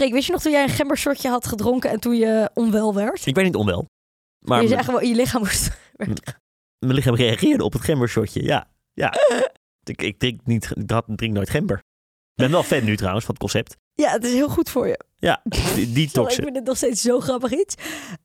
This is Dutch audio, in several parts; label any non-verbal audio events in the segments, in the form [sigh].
Freek, wist je nog toen jij een gembershotje had gedronken en toen je onwel werd? Ik werd niet onwel. Maar je zei gewoon, je lichaam moest... [laughs] mijn lichaam reageerde op het gembershotje. Ja, ja. [laughs] ik, ik drink, niet, ik drink nooit gember. Ik ben wel fan nu trouwens van het concept. Ja, het is heel goed voor je. Ja, die- [laughs] Sorry, ik detoxen. vind het nog steeds zo grappig iets.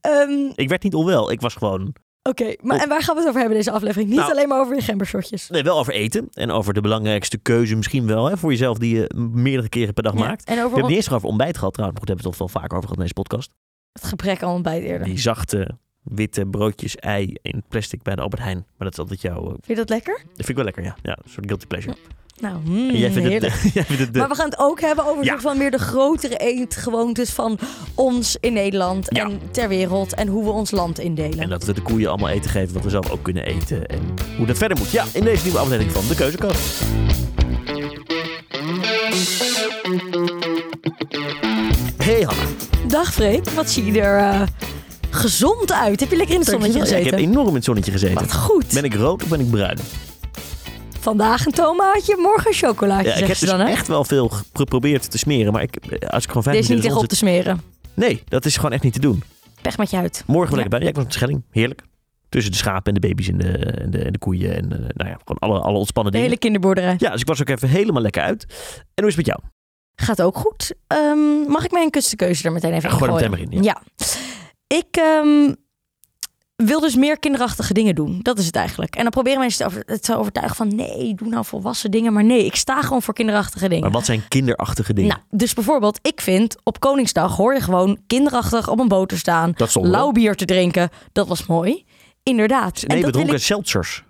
Ehm, Ik werd niet onwel. Ik was gewoon... Oké, maar en waar gaan we het over hebben deze aflevering? Niet Nou. alleen maar over je gembershotjes. Nee, wel over eten. En over de belangrijkste keuze misschien wel. Hè, voor jezelf die je meerdere keren per dag Ja, maakt. En We hebben eens nog over ontbijt gehad trouwens. Maar goed, hebben we het toch wel vaak over gehad in deze podcast. het gebrek aan ontbijt eerder. Die zachte, witte broodjes, ei in plastic bij de Albert Heijn. Maar dat is altijd jouw... eh, Vind je dat lekker? Dat vind ik wel lekker, ja. Ja, een soort guilty pleasure. Nou, mm, En jij vindt het, [laughs] jij vindt het de- Maar we gaan het ook hebben over Ja. van meer de grotere eetgewoontes van ons in Nederland Ja. en ter wereld en hoe we ons land indelen. En dat we de koeien allemaal eten geven wat we zelf ook kunnen eten. En hoe dat verder moet. Ja, in deze nieuwe aflevering van De Keuzekast. Hey Hanna. Dag Freek, wat zie je er eh, gezond uit? Heb je lekker in het zonnetje. Ja, ik gezeten? heb enorm in het zonnetje gezeten. Wat goed. Ben ik rood of ben ik bruin? Vandaag een tomaatje, morgen een chocolaatje, Ja, ik heb dus dan echt wel veel geprobeerd te smeren. Maar ik, als ik gewoon vijf niet minuten in tegen de op zon te smeren. Nee, dat is gewoon echt niet te doen. Pech met je uit. Morgen Ja. lekker bij. Ja, ik was op de Schelling. Heerlijk. Tussen de schapen en de baby's en de, en de, en de koeien. En eh, nou ja, gewoon alle, alle ontspannen De dingen. hele kinderboerderij. Ja, dus ik was ook even helemaal lekker uit. En hoe is het met jou? Gaat ook goed. Ehm, mag ik mijn kustenkeuze er meteen even Ja, in gooi er gooien? meteen ja. Ik ehm, wil dus meer kinderachtige dingen doen. Dat is het eigenlijk. En dan proberen mensen het, over, te overtuigen van... nee, doe nou volwassen dingen. Maar nee, ik sta gewoon voor kinderachtige dingen. Maar wat zijn kinderachtige dingen? Nou, dus bijvoorbeeld, ik vind op Koningsdag hoor je gewoon kinderachtig op een boot te staan. dat stond wel. Lauw bier te drinken. Dat was mooi. Inderdaad. Nee, we dat wil dronken ik- seltzers.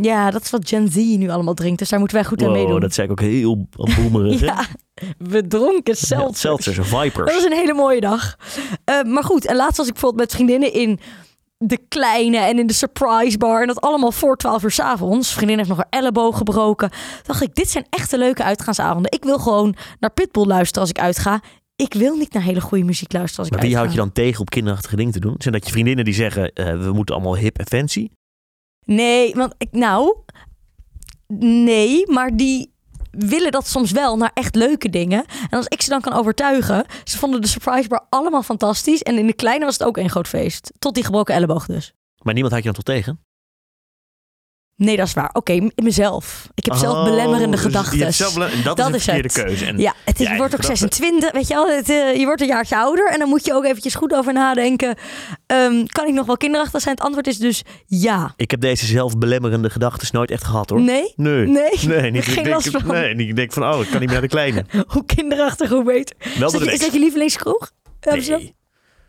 Ja, dat is wat Gen Z nu allemaal drinkt. Dus daar moeten wij goed aan meedoen. dat zei ik ook heel boemerig. [laughs] ja, we dronken Ja, seltzers. seltzers, vipers. Dat was een hele mooie dag. Eh, maar goed, en laatst was ik bijvoorbeeld met vriendinnen in de kleine en in de surprise bar. En dat allemaal voor 12 uur 's avonds. Vriendin heeft nog haar elleboog gebroken. Toen dacht ik, dit zijn echte leuke uitgaansavonden. Ik wil gewoon naar Pitbull luisteren als ik uitga. Ik wil niet naar hele goede muziek luisteren als ik Maar wie uitga. houd je dan tegen op kinderachtige dingen te doen? Zijn dat je vriendinnen die zeggen, eh, we moeten allemaal hip en fancy? Nee, want ik, nou, nee, maar die willen dat soms wel naar echt leuke dingen. En als ik ze dan kan overtuigen, ze vonden de surprise bar allemaal fantastisch. En in de kleine was het ook een groot feest. Tot die gebroken elleboog dus. Maar niemand houdt je dan toch tegen? Nee, dat is waar. Oké, m- mezelf. Ik heb zelf belemmerende Oh, dus gedachten. zelf dat, Dat is verkeerde het. keuze. En Ja, het is, je wordt ook eigen gedachten. 26, weet je wel. Het, eh, je wordt een jaartje ouder en dan moet je ook eventjes goed over nadenken. Ehm, kan ik nog wel kinderachtig zijn? Het antwoord is dus ja. Ik heb deze zelfbelemmerende gedachten nooit echt gehad hoor. Nee? Nee. Nee? [laughs] Nee, niet. Geen ik denk, last van. Nee, niet. ik denk van, oh, ik kan niet meer naar de kleine. [laughs] Hoe kinderachtig, hoe beter. Wel Is dat, de je, is dat je lievelingskroeg? Hebben ze? Nee.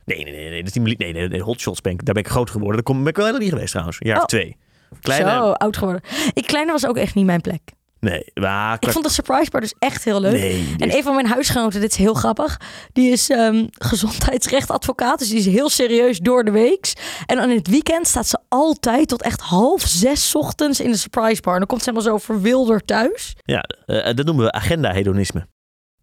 Nee, nee, nee, nee, lief- nee, nee, nee, Hot Shots ben ik, daar ben ik groot geworden. Daar ben ik wel helemaal niet geweest trouwens. Een jaar Oh. of twee. Kleine, Zo, oud geworden. Ik kleiner was ook echt niet mijn plek. nee, maar, Ik vond de surprise bar dus echt heel leuk. nee, En een van mijn huisgenoten, dit is heel grappig, die is ehm, gezondheidsrechtadvocaat. Dus die is heel serieus door de weeks. En dan in het weekend staat ze altijd tot echt half zes 's ochtends in de surprise bar. En dan komt ze helemaal zo verwilderd thuis. ja, eh, dat noemen we agenda-hedonisme.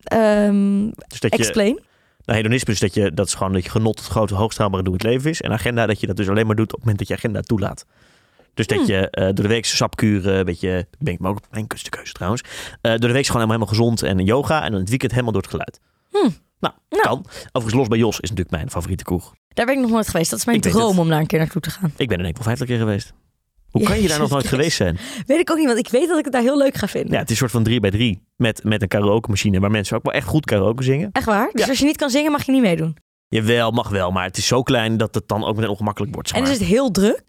Ehm, Dus dat je, explain. nou, hedonisme is dat je, dat is gewoon dat je genot het grote hoogstraalbare doel in het leven is. En agenda dat je dat dus alleen maar doet op het moment dat je agenda toelaat. Dus dat Hmm. je eh, door de week sapkuren, weet je, ben ik me ook mijn kustenkeuze trouwens. Eh, door de week is gewoon helemaal, helemaal gezond en yoga. En dan het weekend helemaal door het geluid. Hmm. Nou, Nou. kan. Overigens, Los bij Jos is natuurlijk mijn favoriete kroeg. Daar ben ik nog nooit geweest. Dat is mijn Ik droom om daar een keer naartoe te gaan. Ik ben er denk ik wel vijftig keer geweest. Hoe kan je daar nog nooit geweest zijn? Weet ik ook niet, want ik weet dat ik het daar heel leuk ga vinden. Ja, het is een soort van 3 bij 3 met, met een karaoke machine waar mensen ook wel echt goed karaoke zingen. Echt waar? Dus Ja. als je niet kan zingen, mag je niet meedoen. Jawel, mag wel, maar het is zo klein dat het dan ook meteen ongemakkelijk wordt. zeg En is het heel druk?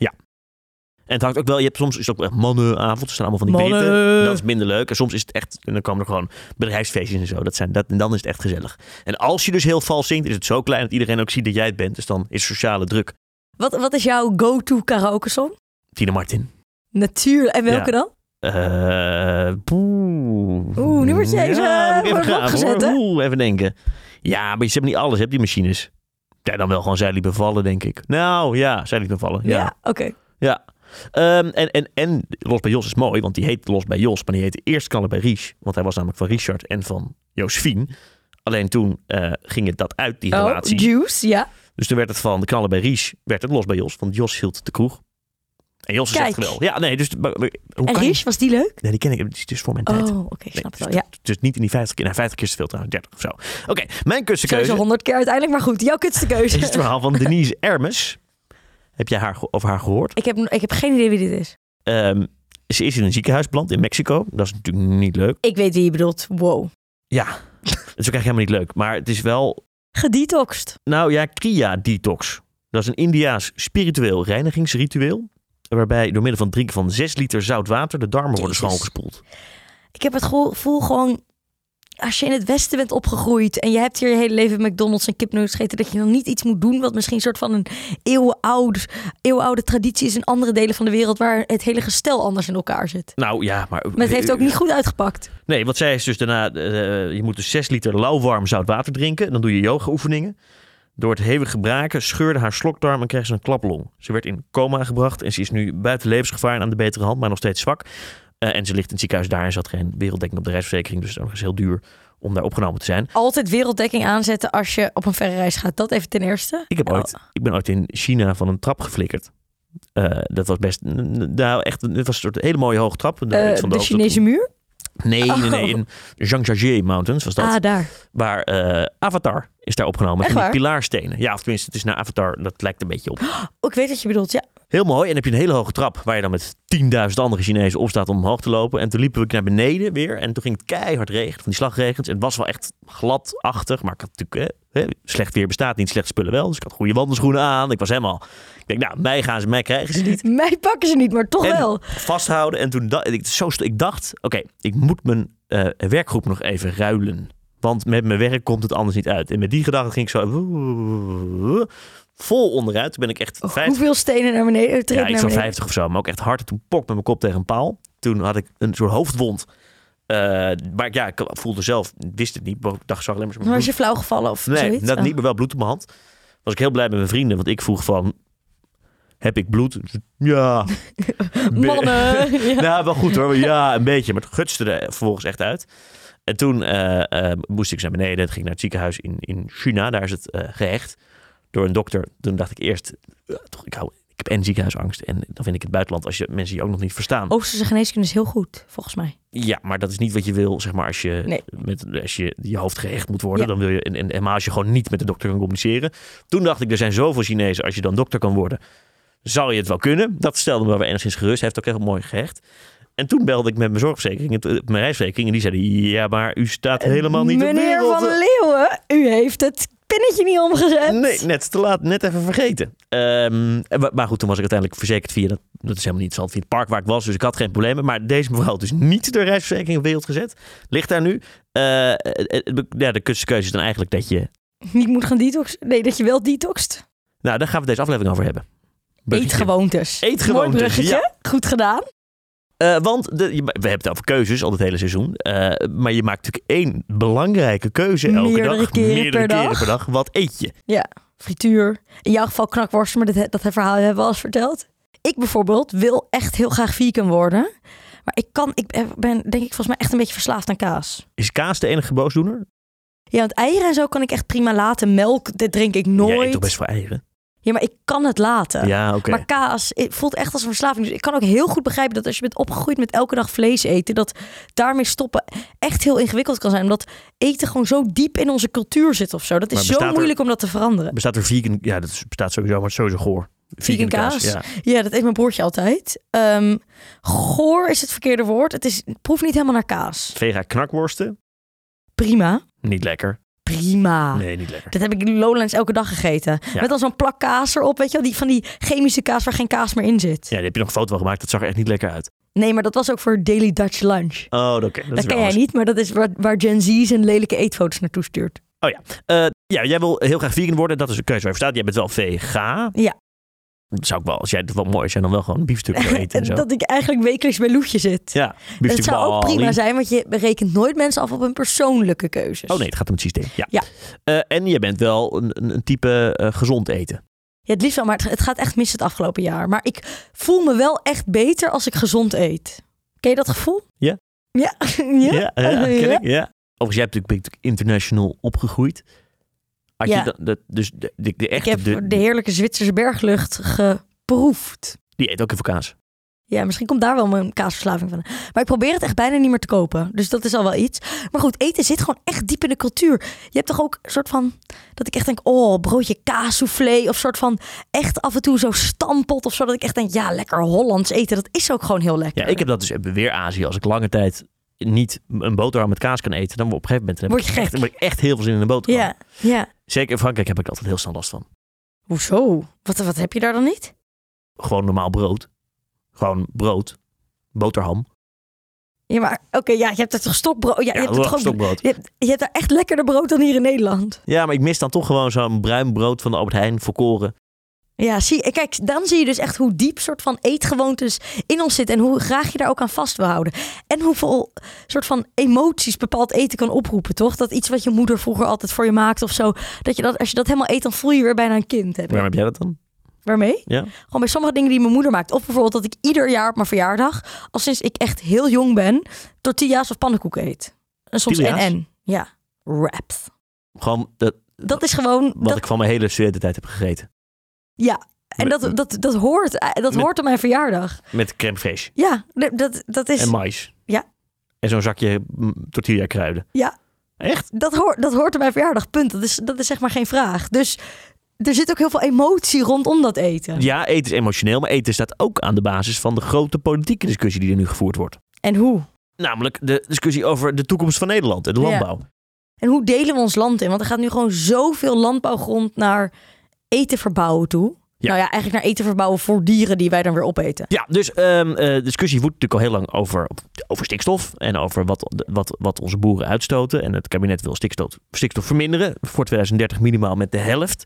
En het hangt ook wel, je hebt soms is het ook echt mannenavond, er staan allemaal van die Mannen. britten. Dat is minder leuk. En soms is het echt, en dan komen er gewoon bedrijfsfeestjes en zo. Dat zijn, dat, en dan is het echt gezellig. En als je dus heel vals zingt, is het zo klein dat iedereen ook ziet dat jij het bent. Dus dan is sociale druk. Wat, wat is jouw go-to karaoke song? Tina Martin. Natuurlijk. En welke Ja. dan? Eh, poeh. Oeh, Ja, ik wordt even hè? Oeh, even denken. Ja, maar ze hebben niet alles, hè, die machines. Ja, dan wel gewoon zij liet bevallen, denk ik. Nou, ja, zij liet bevallen. Ja. Ja, oké. Ja. Ehm, en, en, en Los bij Jos is mooi, want die heet Los bij Jos, maar die heette eerst Knallen bij Ries. Want hij was namelijk van Richard en van Josephine. Alleen toen eh, ging het dat uit, die Oh, relatie. Juice, ja. Dus toen werd het van de Knallen bij Ries, werd het Los bij Jos, want Jos hield de kroeg. En Jos zegt wel. Ja, nee, dus maar- maar hoe En kan je... Rish, was die leuk? Nee, die ken ik. Die is dus voor mijn tijd. Oh, oké, Nee, snap het dus, wel. Ja, dus niet in die 50 keer. Nou, 50 keer is te veel trouwens. 30 of zo. Oké, mijn kutste sowieso keuze 100 keer uiteindelijk. Maar goed, jouw kutste keuze. is het verhaal van [laughs] Denise Ermes. Heb jij haar, over haar gehoord? Ik heb, ik heb geen idee wie dit is. Ehm, ze is in een ziekenhuis beland in Mexico. Dat is natuurlijk niet leuk. Ik weet wie je bedoelt. Wow. Ja, dat is ook eigenlijk helemaal niet leuk. Maar het is wel Gedetoxed. Nou ja, Kriya Detox. Dat is een Indiaas spiritueel reinigingsritueel. Waarbij door middel van het drinken van 6 liter zout water de darmen worden Jezus. schoongespoeld. Ik heb het gevoel gewoon... Als je in het Westen bent opgegroeid en je hebt hier je hele leven McDonald's en kipnuggets gegeten, dat je dan niet iets moet doen wat misschien een soort van een eeuwenoude, eeuwenoude traditie is in andere delen van de wereld waar het hele gestel anders in elkaar zit. Nou ja, maar... Maar het heeft ook niet goed uitgepakt. Nee, wat zij is dus daarna... eh, je moet dus 6 liter lauwwarm zout water drinken. En dan doe je yoga oefeningen. Door het hevig gebraken scheurde haar slokdarm en kreeg ze een klaplong. Ze werd in coma gebracht en ze is nu buiten levensgevaar en aan de betere hand, maar nog steeds zwak. Eh, en ze ligt in het ziekenhuis daar en ze had geen werelddekking op de reisverzekering. Dus het is heel duur om daar opgenomen te zijn. Altijd werelddekking aanzetten als je op een verre reis gaat. Dat even ten eerste. Ik, heb Oh. ooit, ik ben ooit in China van een trap geflikkerd. Eh, dat was best, nou echt, het was een soort hele mooie hoge trap. Eh, van de hoogte Chinese muur? Nee, nee, nee, Oh. in Zhangjiajie Mountains was dat. Ah, daar. Waar eh, Avatar is daar opgenomen. Echt die waar? pilaarstenen. Ja, of tenminste, het is naar Avatar. Dat lijkt een beetje op. Oh, ik weet wat je bedoelt, ja. Heel mooi. En dan heb je een hele hoge trap waar je dan met 10.000 andere Chinezen op staat om omhoog te lopen. En toen liepen we naar beneden weer. En toen ging het keihard regenen, van die slagregens. En het was wel echt gladachtig. Maar ik had natuurlijk, hè, slecht weer bestaat niet, slecht spullen wel. Dus ik had goede wandelschoenen aan. Ik was helemaal, ik denk nou, mij gaan ze, mij krijgen ze niet. [laughs] Mij pakken ze niet, maar toch En wel. vasthouden. En toen dacht ik, zo, ik dacht, oké, ik moet mijn eh, werkgroep nog even ruilen. Want met mijn werk komt het anders niet uit. En met die gedachte ging ik zo vol onderuit. Toen ben ik echt 50, Hoeveel stenen naar beneden? ja, naar van beneden? 50 of zo. Maar ook echt hard. En Toen pok met mijn kop tegen een paal. Toen had ik een soort hoofdwond. Eh, maar ja, ik voelde zelf, wist het niet. maar Ik dacht, zag alleen maar was je flauw gevallen of Nee, zoiets? dat Oh. niet, maar wel bloed op mijn hand. Was ik heel blij met mijn vrienden. Want ik vroeg van, heb ik bloed? Ja. [laughs] Mannen. [laughs] ja. Nou, wel goed hoor. Ja, een beetje. Maar het gutste er vervolgens echt uit. En toen eh, eh, moest ik naar beneden. Toen ging ik naar het ziekenhuis in, in China. Daar is het eh, gehecht door een dokter. Toen dacht ik eerst, eh, toch, ik, hou, ik heb en ziekenhuisangst. En dan vind ik het buitenland als je mensen die ook nog niet verstaan. Oosterse geneeskunde is heel goed, volgens mij. Ja, maar dat is niet wat je wil, zeg maar, als je, Nee. met, als je je hoofd gehecht moet worden. Ja. Dan wil je, en, en, en maar als je gewoon niet met de dokter kan communiceren. Toen dacht ik, er zijn zoveel Chinezen. Als je dan dokter kan worden, zal je het wel kunnen. Dat stelde me wel weer enigszins gerust. Hij heeft ook heel mooi gehecht. En toen belde ik met mijn zorgverzekering, het- eh, mijn reisverzekering. En die zeiden, ja, maar u staat helemaal niet op Meneer wereld. Van Leeuwen, u heeft het pinnetje niet omgezet. Nee, net te laat, net even vergeten. Ehm, maar goed, toen was ik uiteindelijk verzekerd via dat, dat is helemaal niet zo via het park waar ik was, dus ik had geen problemen. Maar deze mevrouw had dus niet de reisverzekering op wereld gezet. Ligt daar nu. Eh, eh, eh, ja, de kutste keuze is dan eigenlijk dat je. Niet moet gaan detoxen. Nee, dat je wel detoxt. Nou, daar gaan we deze aflevering over hebben. Bruggetje. Eetgewoontes. Eetgewoontes, Mooi bruggetje. Goed gedaan. Eh, want de, je- we hebben het over keuzes al het hele seizoen. Eh, maar je maakt natuurlijk één belangrijke keuze elke Meerdere dag. keren meerdere per keren dag. per dag. Wat eet je? Frituur. In jouw geval knakworsten, maar dat, dat verhaal hebben we al eens verteld. Ik bijvoorbeeld wil echt heel graag vegan worden. Maar ik kan, ik ben denk ik volgens mij echt een beetje verslaafd aan kaas. Is kaas de enige boosdoener? Ja, want eieren en zo kan ik echt prima laten. Melk, dit drink ik Jij nooit. eet toch best voor eieren? Ja, maar ik kan het laten. Ja. Maar kaas het voelt echt als een verslaving. Dus ik kan ook heel goed begrijpen dat als je bent opgegroeid met elke dag vlees eten, dat daarmee stoppen echt heel ingewikkeld kan zijn. Omdat eten gewoon zo diep in onze cultuur zit of zo. Dat is zo er- moeilijk om dat te veranderen. Bestaat er vegan? Ja, dat bestaat sowieso, maar het is sowieso goor. Vegan kaas? Ja. Ja, dat eet mijn broertje altijd. Ehm, goor is het verkeerde woord. Het, is, het proeft niet helemaal naar kaas. Vega knakworsten? Prima. Niet lekker. Prima. Nee, niet lekker. Dat heb ik in Lowlands elke dag gegeten. Ja. Met dan zo'n plak kaas erop, weet je wel? Die, van die chemische kaas waar geen kaas meer in zit. Ja, die heb je nog een foto van gemaakt. Dat zag er echt niet lekker uit. Nee, maar dat was ook voor Daily Dutch Lunch. Oh, oké. Dat, ken jij niet, maar dat is waar, waar Gen Z zijn lelijke eetfoto's naartoe stuurt. Eh, ja, jij wil heel graag vegan worden. Dat is een keuze waar je staat. Jij bent wel vega. Ja. Dat zou ik wel, als jij het wel mooi als jij dan wel gewoon een biefstuk eten en [laughs] zo. dat ik eigenlijk wekelijks bij Loetje zit. ja, biefstuk Het zou ook prima zijn, want je rekent nooit mensen af op hun persoonlijke keuzes. Oh nee, het gaat om het systeem. Ja. Ja. Eh, en je bent wel een, een, een type eh, gezond eten. Ja, het liefst wel, maar het, het gaat echt mis het afgelopen jaar. Maar ik voel me wel echt beter als ik gezond eet. Ken je dat gevoel? Ja. Ja? [laughs] ja? ja, ja, ken ik. Ja. Overigens, jij hebt natuurlijk international opgegroeid. Had Ja. je dus de, de, de Ik echte... heb de, de heerlijke Zwitserse berglucht geproefd. Die eet ook veel kaas. Ja, misschien komt daar wel mijn kaasverslaving van. Maar ik probeer het echt bijna niet meer te kopen. Dus dat is al wel iets. Maar goed, eten zit gewoon echt diep in de cultuur. Je hebt toch ook een soort van... Dat ik echt denk, oh, broodje kaassoufflé. Of soort van echt af en toe zo stampot of zo. Dat ik echt denk, ja, lekker Hollands eten. Dat is ook gewoon heel lekker. Ja, ik heb dat dus weer Azië. Als ik lange tijd niet een boterham met kaas kan eten, dan op een gegeven moment heb Word je ik echt, gek. ik echt heel veel zin in een boterham. Ja, ja. Zeker in Frankrijk heb ik altijd heel snel last van. Hoezo? Wat, wat heb je daar dan niet? Gewoon normaal brood. Gewoon brood. Boterham. Ja, maar oké, ja, je hebt het toch stokbrood. Ja, je hebt het gewoon... stokbrood. Je hebt, je hebt daar echt lekkerder brood dan hier in Nederland. Ja, maar ik mis dan toch gewoon zo'n bruin brood van de Albert Heijn volkoren. Ja, zie, kijk, dan zie je dus echt hoe diep soort van eetgewoontes in ons zitten en hoe graag je daar ook aan vast wil houden. En hoeveel soort van emoties bepaald eten kan oproepen, toch? Dat iets wat je moeder vroeger altijd voor je maakte of zo, dat je dat als je dat helemaal eet, dan voel je weer bijna een kind. Heb. Waarom heb jij dat dan? Waarmee? Ja. Gewoon bij sommige dingen die mijn moeder maakt. Of bijvoorbeeld dat ik ieder jaar op mijn verjaardag, al sinds ik echt heel jong ben, tortilla's of pannenkoeken eet. En soms Tortilla's? en-en. Ja, wraps. Gewoon de, Dat is gewoon... wat dat, ik van mijn hele studententijd heb gegeten. Ja, en dat, dat, dat, hoort, eh, dat Met- hoort op mijn verjaardag. Met crème fraîche Ja, dat, dat is... en mais. Ja. En zo'n zakje mm, tortilla kruiden. Ja. Echt? Dat hoort, dat hoort op mijn verjaardag, punt. Dat is, dat is zeg maar geen vraag. Dus er zit ook heel veel emotie rondom dat eten. Ja, eten is emotioneel, maar eten staat ook aan de basis van de grote politieke discussie die er nu gevoerd wordt. En hoe? Namelijk de discussie over de toekomst van Nederland en de Ja. landbouw. En hoe delen we ons land in? Want er gaat nu gewoon zoveel landbouwgrond naar eten verbouwen toe. Ja. Nou ja, eigenlijk naar eten verbouwen voor dieren die wij dan weer opeten. Ja, dus de discussie woedt natuurlijk al heel lang over, over stikstof en over wat, wat, wat onze boeren uitstoten. En het kabinet wil stikstof, stikstof verminderen voor 2030 minimaal met de helft.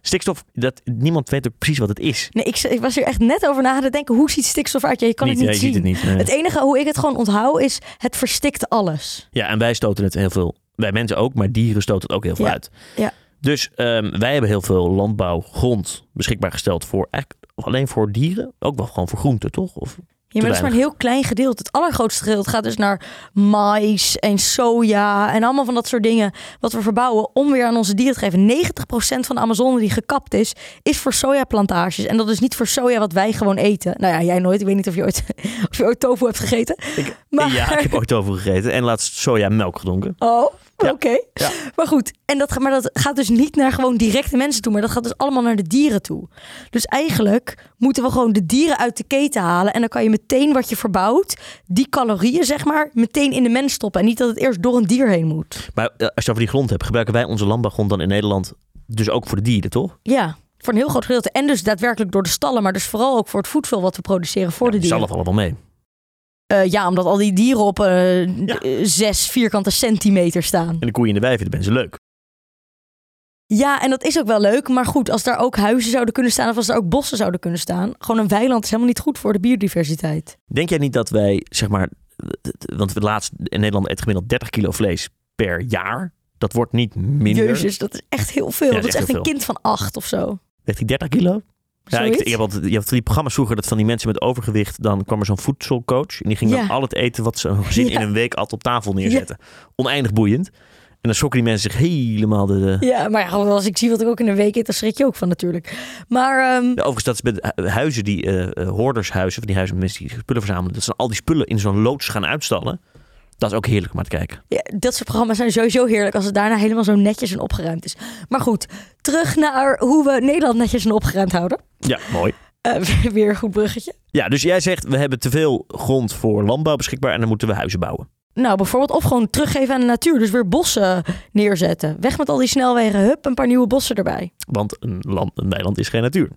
Stikstof, dat, niemand weet ook precies wat het is. Nee, ik, ik was er echt net over na het denken. Hoe ziet stikstof uit? Ja, je kan niet, het niet ja, zien. ziet het niet. nee. Het enige hoe ik het gewoon onthoud is, het verstikt alles. Ja, en wij stoten het heel veel. Wij mensen ook, maar dieren stoten het ook heel veel Ja, uit. ja. Dus ehm, wij hebben heel veel landbouwgrond beschikbaar gesteld voor alleen voor dieren. Ook wel gewoon voor groenten, toch? Of, Ja, maar dat is maar een heel klein gedeelte. Het allergrootste gedeelte gaat dus naar mais en soja en allemaal van dat soort dingen wat we verbouwen om weer aan onze dieren te geven. 90% van de Amazone die gekapt is, is voor sojaplantages. En dat is niet voor soja wat wij gewoon eten. Nou ja, jij nooit. Ik weet niet of je ooit, [laughs] of je ooit tofu hebt gegeten. ik, Maar- Ja, ik heb ooit over gegeten en laatst sojamelk gedronken. Oh, Oké. Ja. Maar goed, en dat, maar dat gaat dus niet naar gewoon directe mensen toe, maar dat gaat dus allemaal naar de dieren toe. Dus eigenlijk moeten we gewoon de dieren uit de keten halen en dan kan je meteen wat je verbouwt, die calorieën zeg maar, meteen in de mens stoppen en niet dat het eerst door een dier heen moet. Maar eh, als je over die grond hebt, gebruiken wij onze landbouwgrond dan in Nederland dus ook voor de dieren, toch? Ja, voor een heel groot gedeelte. En dus daadwerkelijk door de stallen, maar dus vooral ook voor het voedsel wat we produceren voor de Die dieren. zal allemaal mee. Eh, ja, omdat al die dieren op Ja. eh, zes vierkante centimeter staan. En de koeien en de wijven, die ben ze leuk. Ja, en dat is ook wel leuk. Maar goed, als daar ook huizen zouden kunnen staan of als er ook bossen zouden kunnen staan. Gewoon een weiland is helemaal niet goed voor de biodiversiteit. Denk jij niet dat wij, zeg maar, want we laatst in Nederland eten gemiddeld 30 kilo vlees per jaar. Dat wordt niet minder. Jezus, dat is echt heel veel. Ja, dat dat is echt een kind van acht of zo. Weegt hij 30 kilo? Ja, ik, heb altijd, je had die programma's vroeger dat van die mensen met overgewicht, dan kwam er zo'n voedselcoach en die ging dan al het eten wat zo'n [laughs] gezin Ja. in een week at op tafel neerzetten. Oneindig boeiend. En dan schrokken die mensen zich helemaal de... Ja, maar ja, als ik zie wat ik ook in een week eet, dan schrik je ook van natuurlijk. Maar ehm, overigens, dat is met hu- huizen die, eh, hoordershuizen, van die huizen met mensen die spullen verzamelen, dat ze al die spullen in zo'n loods gaan uitstallen. Dat is ook heerlijk om te kijken. ja, dat soort programma's zijn sowieso heerlijk als het daarna helemaal zo netjes en opgeruimd is. Maar goed, terug naar hoe we Nederland netjes en opgeruimd houden. Ja, mooi. Eh, weer een goed bruggetje. Ja, dus jij zegt, we hebben te veel grond voor landbouw beschikbaar en dan moeten we huizen bouwen. Nou, bijvoorbeeld of gewoon teruggeven aan de natuur. Dus weer bossen neerzetten. Weg met al die snelwegen. Hup, een paar nieuwe bossen erbij. Want een, land, een weiland is geen natuur.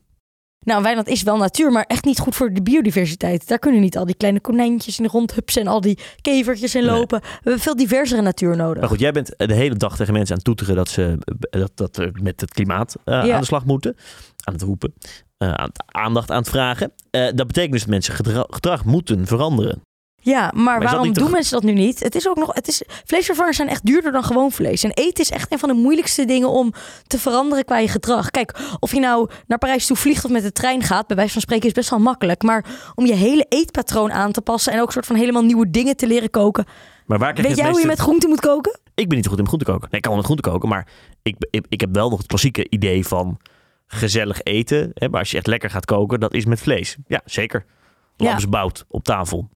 Nou, weiland is wel natuur, maar echt niet goed voor de biodiversiteit. Daar kunnen niet al die kleine konijntjes in de rondhupsen en al die kevertjes in Nee. lopen. We hebben veel diversere natuur nodig. Maar goed, jij bent de hele dag tegen mensen aan het toeteren dat ze dat, dat met het klimaat eh, Ja. aan de slag moeten. Aan het roepen. eh, aan het aandacht aan het vragen. Eh, dat betekent dus dat mensen gedra- gedrag moeten veranderen. Ja, maar, waarom doen mensen dat nu niet? Het is ook nog, het is, vleesvervangers zijn echt duurder dan gewoon vlees. En eten is echt een van de moeilijkste dingen om te veranderen qua je gedrag. Kijk, of je nou naar Parijs toe vliegt of met de trein gaat, bij wijze van spreken is best wel makkelijk. Maar om je hele eetpatroon aan te passen en ook soort van helemaal nieuwe dingen te leren koken. Maar waar krijg Weet je jij hoe je met groenten moet koken? Ik ben niet zo goed in groente koken. Nee, ik kan wel met groente koken, maar ik, ik, ik heb wel nog het klassieke idee van gezellig eten. Hè, maar als je echt lekker gaat koken, dat is met vlees. Ja, zeker. Ja. Lamsbout op tafel.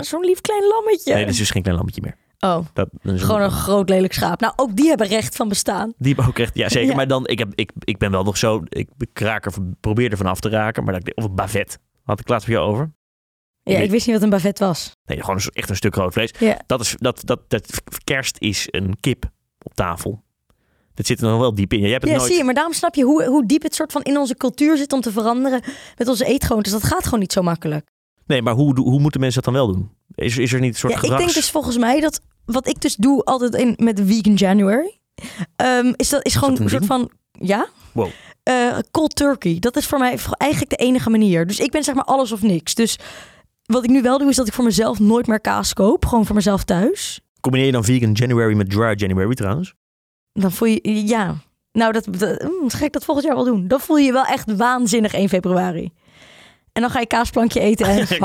Zo'n lief klein lammetje. Nee, dat is dus geen klein lammetje meer. Oh, Dat, dat is gewoon een groot lelijk schaap. Nou, ook die hebben recht van bestaan. Die hebben ook echt, ja zeker. Ja. Maar dan, ik, heb, ik, ik ben wel nog zo, ik, raak er, probeer er van af te raken. Maar dat, ik- of een bavet, had ik laatst met jou over. Ja, ik wist niet wat een bavet was. Nee, gewoon echt een stuk rood vlees. Ja. Dat is, dat, dat, dat, kerst is een kip op tafel. Dat zit er nog wel diep in. Jij hebt het Ja, nooit... zie je, maar daarom snap je hoe, hoe diep het soort van in onze cultuur zit om te veranderen met onze eetgewoontes. Dat gaat gewoon niet zo makkelijk. Nee, maar hoe, hoe moeten mensen dat dan wel doen? Is, is er niet een soort Ja, ik denk dus volgens mij dat wat ik dus doe altijd in, met de Vegan January, ehm, is dat is gewoon dat een soort van, ja? Wow. Eh, cold turkey. Dat is voor mij eigenlijk de enige manier. Dus ik ben zeg maar alles of niks. Dus wat ik nu wel doe is dat ik voor mezelf nooit meer kaas koop. Gewoon voor mezelf thuis. Combineer je dan vegan January met dry January trouwens? Dan voel je, ja. Nou, dat, dat, mm, ga ik dat volgend jaar wel doen. Dan voel je je wel echt waanzinnig 1 februari. En dan ga je kaasplankje eten en [laughs]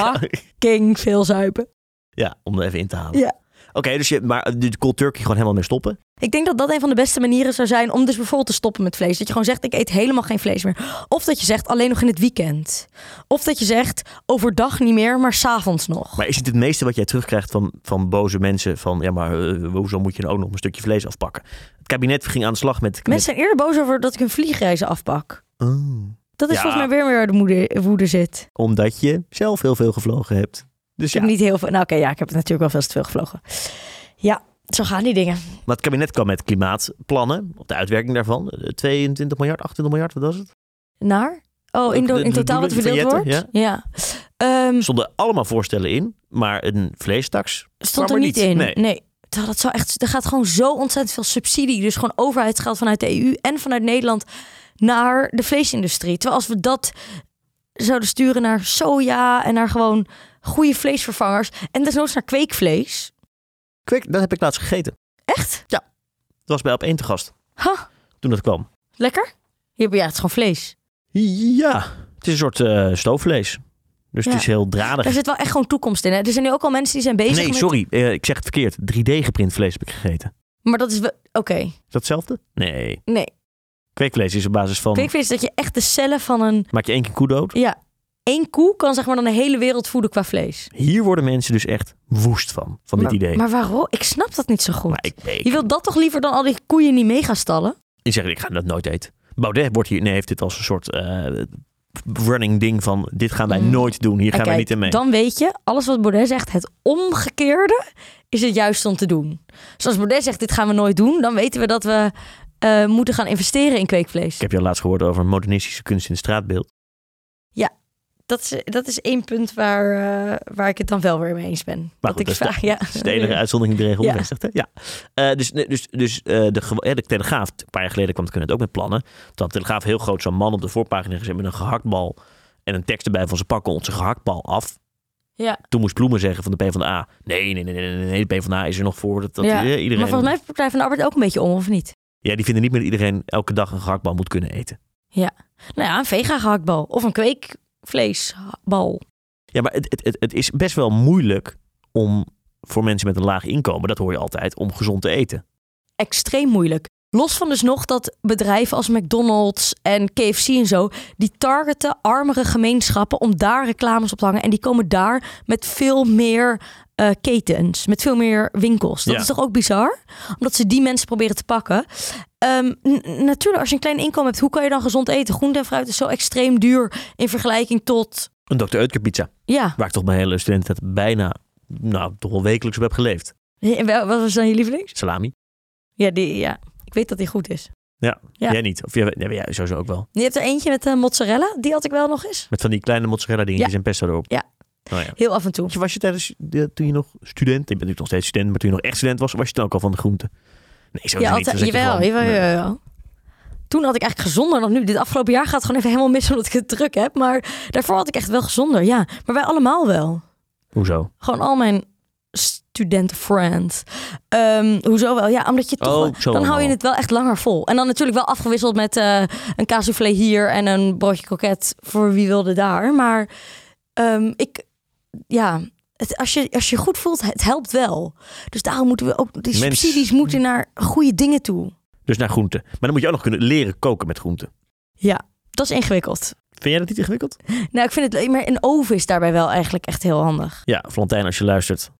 fucking veel zuipen. ja, om er even in te halen. Ja. Oké, dus je, maar de cold turkey gewoon helemaal mee stoppen. Ik denk dat dat een van de beste manieren zou zijn om dus bijvoorbeeld te stoppen met vlees. Dat je gewoon zegt, ik eet helemaal geen vlees meer. Of dat je zegt, alleen nog in het weekend. Of dat je zegt, overdag niet meer, maar s'avonds nog. Maar is het het meeste wat jij terugkrijgt van, van boze mensen? Van ja, maar eh, hoezo moet je dan ook nog een stukje vlees afpakken? Het kabinet ging aan de slag met. met- Mensen zijn eerder boos over dat ik een vliegreizen afpak. Oh. Dat is Ja. volgens mij weer waar de moede, woede zit. Omdat je zelf heel veel gevlogen hebt. Dus Ik ja, heb niet heel veel. Nou, oké, ja, ik heb natuurlijk wel veel te veel gevlogen. Ja, zo gaan die dingen. maar het kabinet kwam met klimaatplannen. Op de uitwerking daarvan. Eh, 22 miljard, 28 miljard, wat was het? Naar? Oh, in, in totaal wat verdeeld wordt? Ja. Ehm, Er stonden allemaal voorstellen in. Maar een vleestaks stond er er niet niet. in. Nee. Nee. Terwijl Dat zou echt, er gaat gewoon zo ontzettend veel subsidie. Dus gewoon overheidsgeld vanuit de EU en vanuit Nederland naar de vleesindustrie. Terwijl als we dat zouden sturen naar soja en naar gewoon goede vleesvervangers. En desnoods naar kweekvlees. Kwik, dat heb ik laatst gegeten. Echt? Dat was bij op één te gast. Ha, Toen dat kwam. lekker? Ja, ja, het is gewoon vlees. Ja, het is een soort eh, stoofvlees. Dus Ja. het is heel dradig. Daar zit wel echt gewoon toekomst in. Hè? Er zijn nu ook al mensen die zijn bezig Nee, met... sorry. eh, ik zeg het verkeerd. 3D-geprint vlees heb ik gegeten. Maar dat is wel... Oké, Is dat hetzelfde? Nee. nee. Kweekvlees is op basis van... Kweekvlees is dat je echt de cellen van een... Maak je één keer koe dood. Ja, één koe kan zeg maar dan de hele wereld voeden qua vlees. Hier worden mensen dus echt woest van. Van dit idee. Maar waarom? Ik snap dat niet zo goed. Maar ik, ik, Je wilt dat toch liever dan al die koeien in die megastallen? ik zeg, ik ga dat nooit eten. Baudet wordt hier, nee, heeft dit als een soort eh, running ding van... Dit gaan wij Mm. nooit doen. Hier En gaan wij kijk, niet in mee. Dan weet je, alles wat Baudet zegt, het omgekeerde is het juist om te doen. Dus als Baudet zegt, dit gaan we nooit doen, dan weten we dat we eh, moeten gaan investeren in kweekvlees. Ik heb je al laatst gehoord over modernistische kunst in het straatbeeld. Dat is, dat is één punt waar, eh, waar ik het dan wel weer mee eens ben. Maar dat goed, ik dat vraag, ja. Dat is de enige uitzondering die de regel Ja. bevestigt. Ja. Eh, dus dus, dus eh, de, de Telegraaf, een paar jaar geleden kwam het ook met plannen. Had de Telegraaf heel groot zo'n man op de voorpagina gezet met een gehaktbal. En een tekst erbij van ze pakken onze gehaktbal af. Ja. Toen moest Bloemen zeggen van de PvdA. Nee, nee, nee, nee, nee, nee de PvdA is er nog voor. Dat, dat, Ja, iedereen... Maar volgens mij heeft de Partij van de Arbeid ook een beetje om, of niet? Ja, die vinden niet meer dat iedereen elke dag een gehaktbal moet kunnen eten. Nou ja, een vega gehaktbal of een kweekvleesbal. Ja, maar het, het, het is best wel moeilijk om voor mensen met een laag inkomen, dat hoor je altijd, om gezond te eten. Extreem moeilijk. Los van dus nog dat bedrijven als McDonald's en KFC en zo, die targeten armere gemeenschappen om daar reclames op te hangen. En die komen daar met veel meer eh, ketens, met veel meer winkels. Dat Ja. is toch ook bizar? Omdat ze die mensen proberen te pakken. Ehm, natuurlijk, als je een klein inkomen hebt, hoe kan je dan gezond eten? Groente en fruit is zo extreem duur in vergelijking tot... Een Dr. Uitker pizza, Ja, waar ik toch mijn hele studententijd bijna, nou, toch wel wekelijks op heb geleefd. En wel- wat was dan je lievelings? Salami. Ja, die, ja. Ik weet dat die goed is. Ja. Jij niet. Of jij, nee, jij sowieso ook wel. Je hebt er eentje met eh, mozzarella, die had ik wel nog eens. Met van die kleine mozzarella dingetjes Ja. en pesto erop. Ja. Oh, ja. Heel af en toe. Was je, was je tijdens, de, toen je nog student, ik ben natuurlijk nog steeds student, maar toen je nog echt student was, was je dan ook al van de groente? Nee, zo Ja, niet. Altijd, jawel, jawel, jawel. Toen had ik eigenlijk gezonder dan nu. Dit afgelopen jaar gaat het gewoon even helemaal mis omdat ik het druk heb. Maar daarvoor had ik echt wel gezonder, ja. Maar wij allemaal wel. Hoezo? Gewoon al mijn studentenfriends. Ehm hoezo wel? Ja, omdat je toch... Oh, zo dan hou je het wel echt langer vol. En dan natuurlijk wel afgewisseld met eh, een kaassoufflé hier en een broodje kroket voor wie wilde daar. Maar ehm, ik... Ja, het, als, je, als je goed voelt, het helpt wel. Dus daarom moeten we ook... Die Mens- subsidies moeten naar goede dingen toe. Dus naar groente. Maar dan moet je ook nog kunnen leren koken met groente. Dat is ingewikkeld. Vind jij dat niet ingewikkeld? Nou, ik vind het... Maar een oven is daarbij wel eigenlijk echt heel handig. Ja, Flantijn, als je luistert,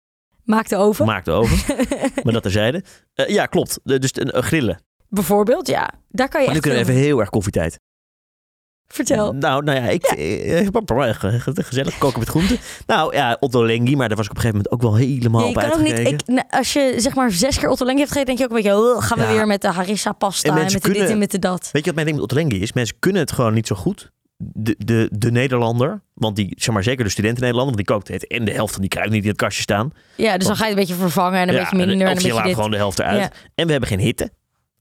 Maak de oven. maak de oven. [laughs] maar dat terzijde. Uh, ja, klopt. Dus een, een grillen. Bijvoorbeeld, ja. Daar kan je Maar nu kunnen we even heel erg koffietijd. Vertel. Nou, nou ja, ik eh, eh, gezellig koken met groenten. Nou ja, Otto Lengi, maar daar was ik op een gegeven moment ook wel helemaal Ja, op je kan ook niet, ik, nou, als je zeg maar zes keer Otto Lengi hebt gegeten, denk je ook een beetje, oh, gaan we Ja. weer met de harissa pasta En met de dit en met de dat. Weet je wat mijn ding met Otto Lengi is? Mensen kunnen het gewoon niet zo goed. De, de, de Nederlander, want die, zeg maar zeker de studenten Nederlander, want die kookt het en de helft van die kruiden niet in het kastje staan. Ja, dus dan ga je het een beetje vervangen en een Ja, beetje minder en, of een je laat dit. gewoon de helft eruit. Ja. En we hebben geen hitte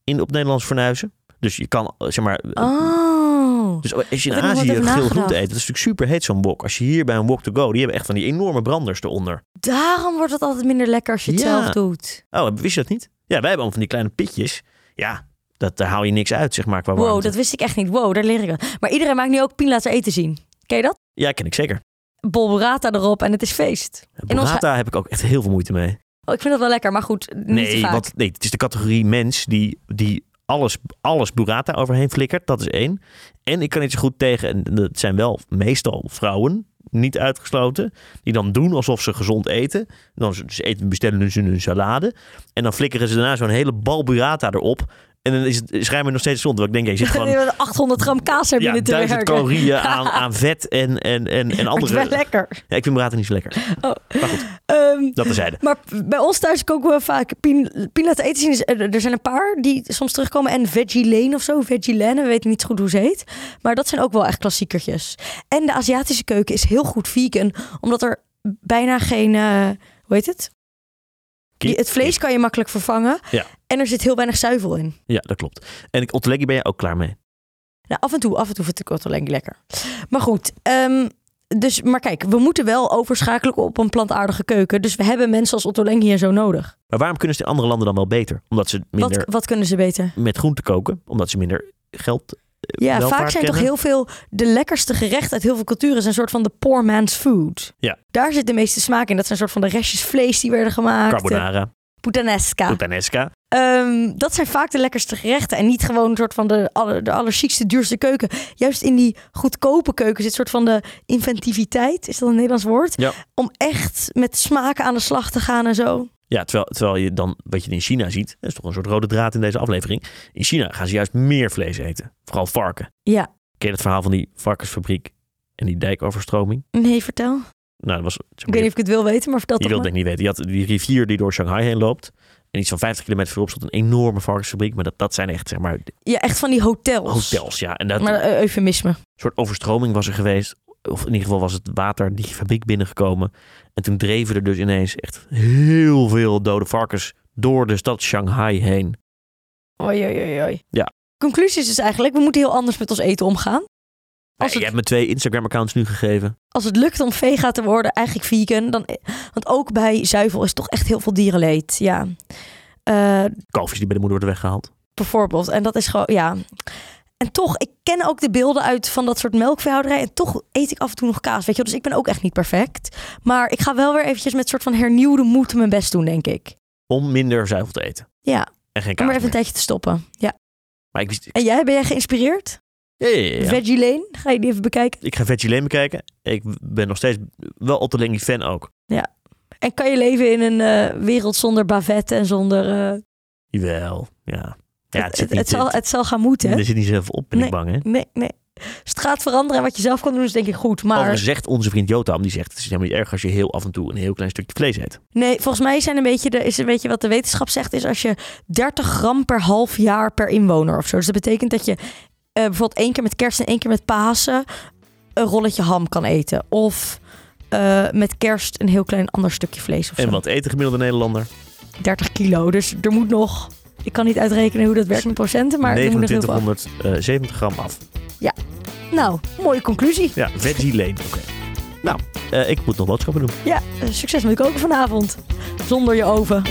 in, op Nederlands fornuizen. Dus je kan, eh, zeg maar, Oh. Dus als je in Azië geel groente eet, dat is natuurlijk super heet zo'n wok. Als je hier bij een wok to go, die hebben echt van die enorme branders eronder. Daarom wordt het altijd minder lekker als je het Ja. zelf doet. Oh, wist je dat niet? Ja, wij hebben allemaal van die kleine pitjes. Ja, dat, daar haal je niks uit, zeg maar, qua Wow, dat wist ik echt niet. Wow, daar leer ik wel. Maar iedereen maakt nu ook pin laten eten zien. Ken je dat? Ja, ken ik zeker. Bol burrata erop en het is feest. In ons Burrata heb ik ook echt heel veel moeite mee. Oh, ik vind dat wel lekker, maar goed, niet Nee, vaak. want, nee, het is de categorie mens die, die alles, alles burrata overheen flikkert. Dat is één. En ik kan niet zo goed tegen, en dat zijn wel meestal vrouwen, niet uitgesloten, die dan doen alsof ze gezond eten. Dan ze eten, bestellen ze een salade. En dan flikkeren ze daarna zo'n hele bal burrata erop. En dan is het schijnbaar nog steeds gezond. Want ik denk, je zit [laughs] gewoon... Je hebt 800 gram kaas er Ja, binnen te calorieën aan, [laughs] aan vet en, en, en, en Maar het is andere... wel lekker. Ja, ik vind burrata niet zo lekker. Oh. Maar goed, Ehm, dat terzijde. Maar bij ons thuis koken we vaak pin, eten zien. Dus, eh, Er zijn een paar die soms terugkomen. En Veggie Lane of zo. Veggie Lane. We weten niet goed hoe ze heet. Maar dat zijn ook wel echt klassiekertjes. En de Aziatische keuken is heel goed vegan. Omdat er bijna geen... eh, hoe heet het? Je- het vlees kan je makkelijk vervangen. Ja. En er zit heel weinig zuivel in. Ja, dat klopt. En Ottolenghi ben je ook klaar mee. Nou, af en toe, af en toe vind ik wel lekker. Maar goed, ehm, dus, maar kijk, we moeten wel overschakelen op een plantaardige keuken. Dus we hebben mensen als Otto Lengi en zo nodig. Maar waarom kunnen ze in andere landen dan wel beter? Omdat ze minder Wat, wat kunnen ze beter? met groente koken? Omdat ze minder geld eh, Ja, vaak zijn kennen? toch heel veel de lekkerste gerechten uit heel veel culturen zijn een soort van de poor man's food. Ja. Daar zit de meeste smaak in. Dat zijn een soort van de restjes vlees die werden gemaakt. Carbonara, Puttanesca. puttanesca. Ehm, dat zijn vaak de lekkerste gerechten. En niet gewoon een soort van de, aller, de allerchiekste, duurste keuken. Juist in die goedkope keuken zit een soort van de inventiviteit. Is dat een Nederlands woord? Ja. Om echt met smaken aan de slag te gaan en zo. Ja, terwijl, terwijl je dan, wat je in China ziet, dat is toch een soort rode draad in deze aflevering. In China gaan ze juist meer vlees eten. Vooral varken. Ja. Ken je het verhaal van die varkensfabriek en die dijkoverstroming? Nee, vertel. Nou, dat was... zeg Ik weet niet of ik het wil weten, maar vertel je toch wilt maar. denk ik niet weten. Je had die rivier die door Shanghai heen loopt. En iets van 50 kilometer verderop stond een enorme varkensfabriek. Maar dat, dat zijn echt, zeg maar, Ja, echt van die hotels. hotels. Ja, en dat, Maar eufemisme. Een soort overstroming was er geweest. Of in ieder geval was het water die fabriek binnengekomen. En toen dreven er dus ineens echt heel veel dode varkens door de stad Shanghai heen. Oei, oei, oei. Ja. Conclusie is dus eigenlijk, we moeten heel anders met ons eten omgaan. Als je hebt me twee Instagram-accounts nu gegeven. als het lukt om vega te worden, eigenlijk vegan. Dan, want ook bij zuivel is toch echt heel veel dierenleed. Ja. Eh, Kalfjes die bij de moeder worden weggehaald. bijvoorbeeld. En dat is gewoon, ja. En toch, ik ken ook de beelden uit van dat soort melkveehouderij. En toch eet ik af en toe nog kaas, weet je wel. Dus ik ben ook echt niet perfect. Maar ik ga wel weer eventjes met soort van hernieuwde moed mijn best doen, denk ik. Om minder zuivel te eten. Ja, En geen om kaas maar even een tijdje te stoppen. Ja. Maar ik, wist- ik, En jij, ben jij geïnspireerd? Ja, ja, ja, ja. Veggie Lane, ga je die even bekijken? ik ga Veggie Lane bekijken. Ik ben nog steeds wel Otto Lengi fan ook. En kan je leven in een eh, wereld zonder bavette en zonder... eh, Jawel, ja. Ja, het, zal, het zal gaan moeten, hè? er zit niet zoveel op, ben Nee. ik bang, hè? Nee, nee. Gaat veranderen en wat je zelf kan doen, is denk ik goed. Maar Overigens zegt onze vriend Jotam, die zegt... het is helemaal niet erg als je heel af en toe een heel klein stukje vlees eet. nee, volgens mij zijn een beetje de, is een beetje wat de wetenschap zegt, is als je 30 gram per half jaar per inwoner of zo. Dus dat betekent dat je bijvoorbeeld één keer met kerst en één keer met Pasen een rolletje ham kan eten. Of eh, met kerst een heel klein ander stukje vlees of En zo. wat eet de gemiddelde Nederlander? 30 kilo. Dus er moet nog. Ik kan niet uitrekenen hoe dat werkt met procenten, maar er moet nog heel veel af. 2970 gram af. Nou, mooie conclusie. Ja, veggie lane. Oké. [laughs] Nou, eh, ik moet nog boodschappen doen. Ja, eh, succes met koken vanavond. Zonder je oven.